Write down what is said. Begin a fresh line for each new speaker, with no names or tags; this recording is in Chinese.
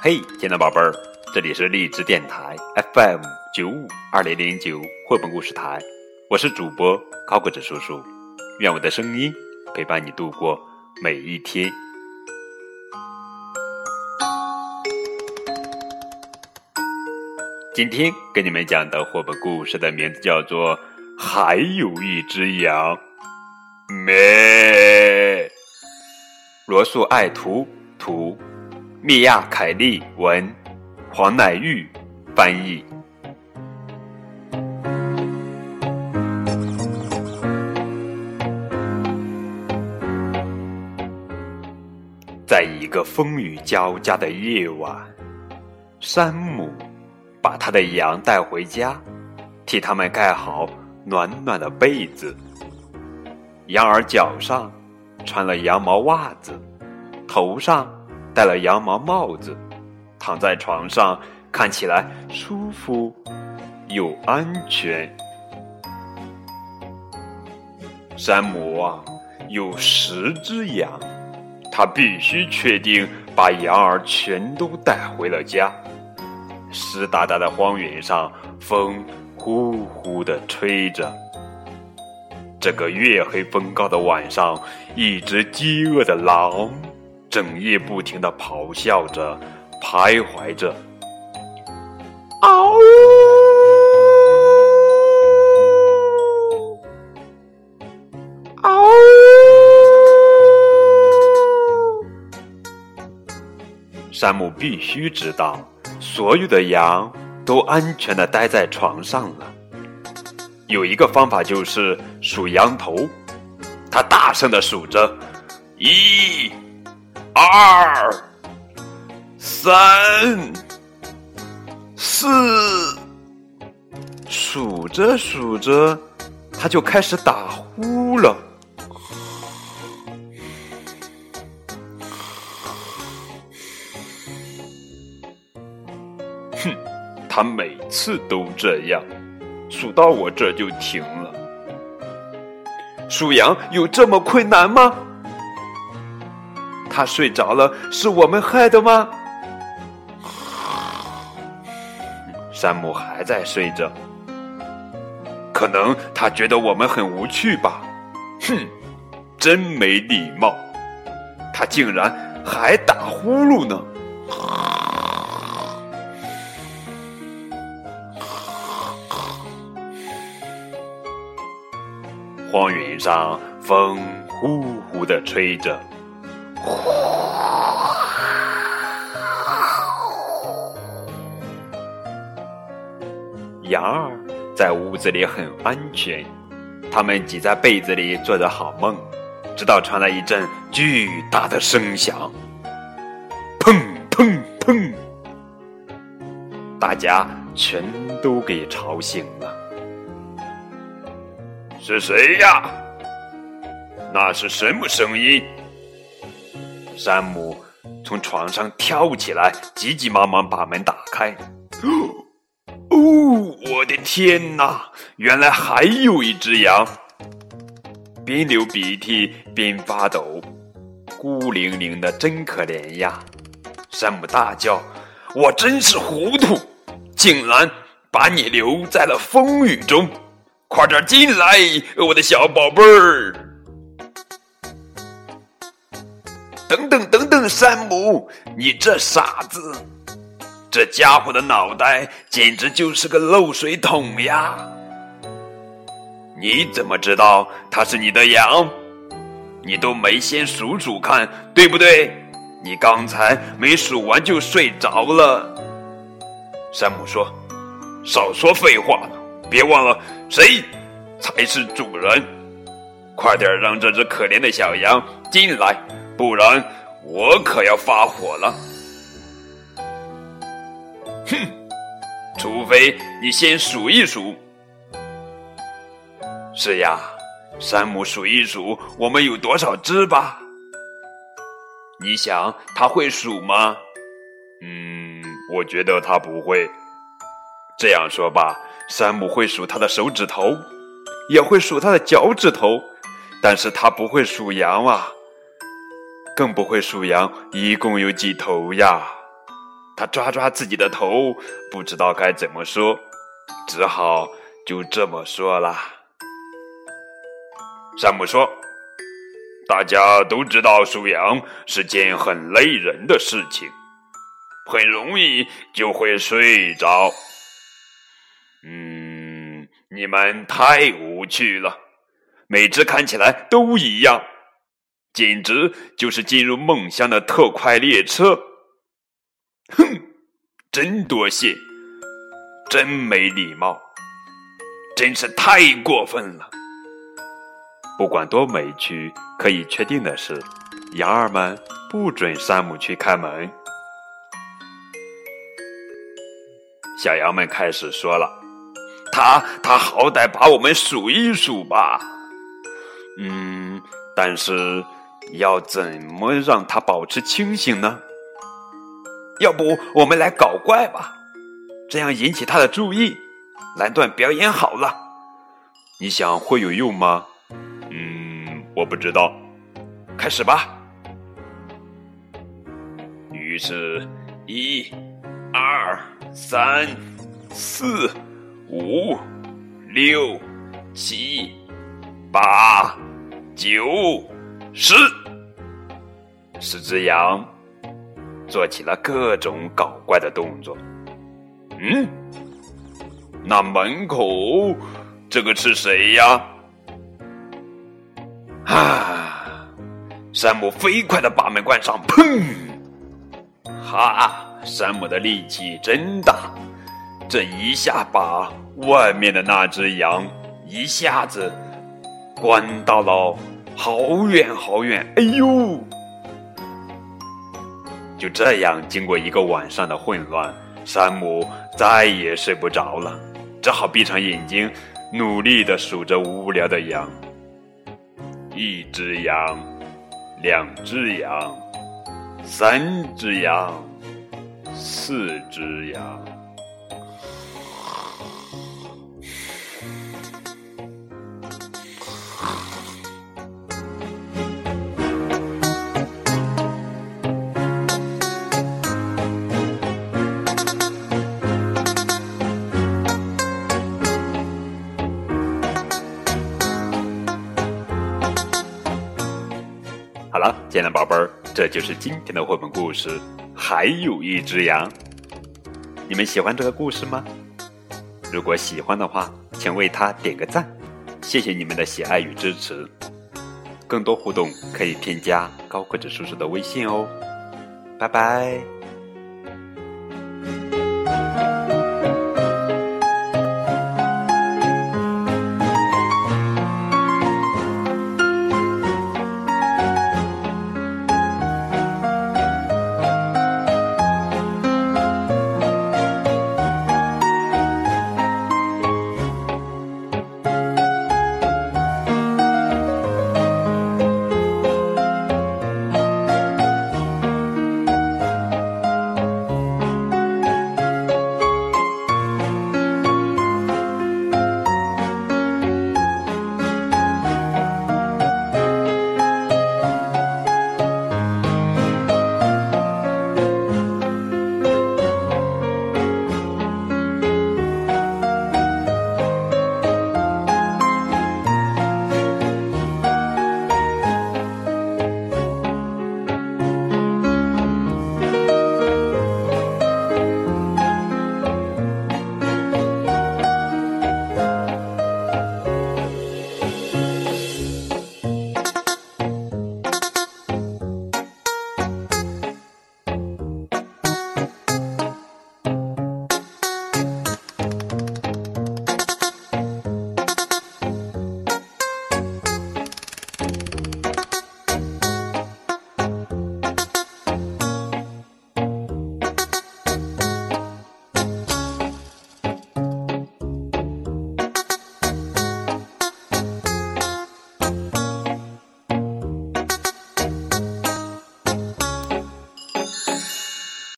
嘿，亲爱的宝贝儿，这里是荔枝电台 FM 九五二零零九绘本故事台，我是主播高个子叔叔，愿我的声音陪伴你度过每一天。今天给你们讲的绘本故事的名字叫做《还有一只羊》，咩。罗素爱图图，米亚凯利文，黄乃玉翻译。在一个风雨交加的夜晚，山姆把他的羊带回家，替他们盖好暖暖的被子。羊儿脚上。穿了羊毛袜子，头上戴了羊毛帽子，躺在床上看起来舒服又安全。山姆啊，有十只羊，他必须确定把羊儿全都带回了家。湿哒哒的荒原上，风呼呼的吹着。这个月黑风高的晚上，一只饥饿的狼整夜不停的咆哮着，徘徊着。嗷！嗷！山姆必须知道，所有的羊都安全的待在床上了。有一个方法就是数羊头，他大声的数着，一、二、三、四，数着数着，他就开始打呼了。哼，他每次都这样。数到我这就停了。数羊有这么困难吗？他睡着了，是我们害的吗？山姆还在睡着，可能他觉得我们很无趣吧。哼，真没礼貌！他竟然还打呼噜呢。荒原上，风呼呼的吹着。羊儿在屋子里很安全，他们挤在被子里做着好梦，直到传来一阵巨大的声响，砰砰砰！大家全都给吵醒了。是谁呀？那是什么声音？山姆从床上跳起来，急急忙忙把门打开。哦，我的天哪！原来还有一只羊，边流鼻涕边发抖，孤零零的，真可怜呀！山姆大叫：“我真是糊涂，竟然把你留在了风雨中。”快点进来，我的小宝贝儿！等等等等，山姆，你这傻子，这家伙的脑袋简直就是个漏水桶呀！你怎么知道它是你的羊？你都没先数数看，对不对？你刚才没数完就睡着了。山姆说：“少说废话。”别忘了，谁才是主人？快点让这只可怜的小羊进来，不然我可要发火了！哼，除非你先数一数。是呀，山姆数一数，我们有多少只吧？你想他会数吗？嗯，我觉得他不会。这样说吧。山姆会数他的手指头，也会数他的脚趾头，但是他不会数羊啊，更不会数羊一共有几头呀。他抓抓自己的头，不知道该怎么说，只好就这么说了。山姆说：“大家都知道数羊是件很累人的事情，很容易就会睡着。嗯，你们太无趣了，每只看起来都一样，简直就是进入梦乡的特快列车。”哼，真多谢，真没礼貌，真是太过分了。不管多委屈，可以确定的是，羊儿们不准山姆去开门。小羊们开始说了：“他他好歹把我们数一数吧。”嗯，但是要怎么让他保持清醒呢？要不我们来搞怪吧，这样引起他的注意，蓝段表演好了。你想会有用吗？嗯，我不知道。开始吧。于是，一、二、三、四、五、六、七、八、九、十，十只羊。做起了各种搞怪的动作。嗯，那门口这个是谁呀？啊！山姆飞快的把门关上，砰！哈！山姆的力气真大，这一下把外面的那只羊一下子关到了好远好远。哎呦！就这样，经过一个晚上的混乱，山姆再也睡不着了，只好闭上眼睛，努力的数着无聊的羊：一只羊，两只羊，三只羊，四只羊。好了，亲爱的宝贝儿，这就是今天的绘本故事。还有一只羊，你们喜欢这个故事吗？如果喜欢的话，请为它点个赞，谢谢你们的喜爱与支持。更多互动可以添加高个子叔叔的微信哦。拜拜。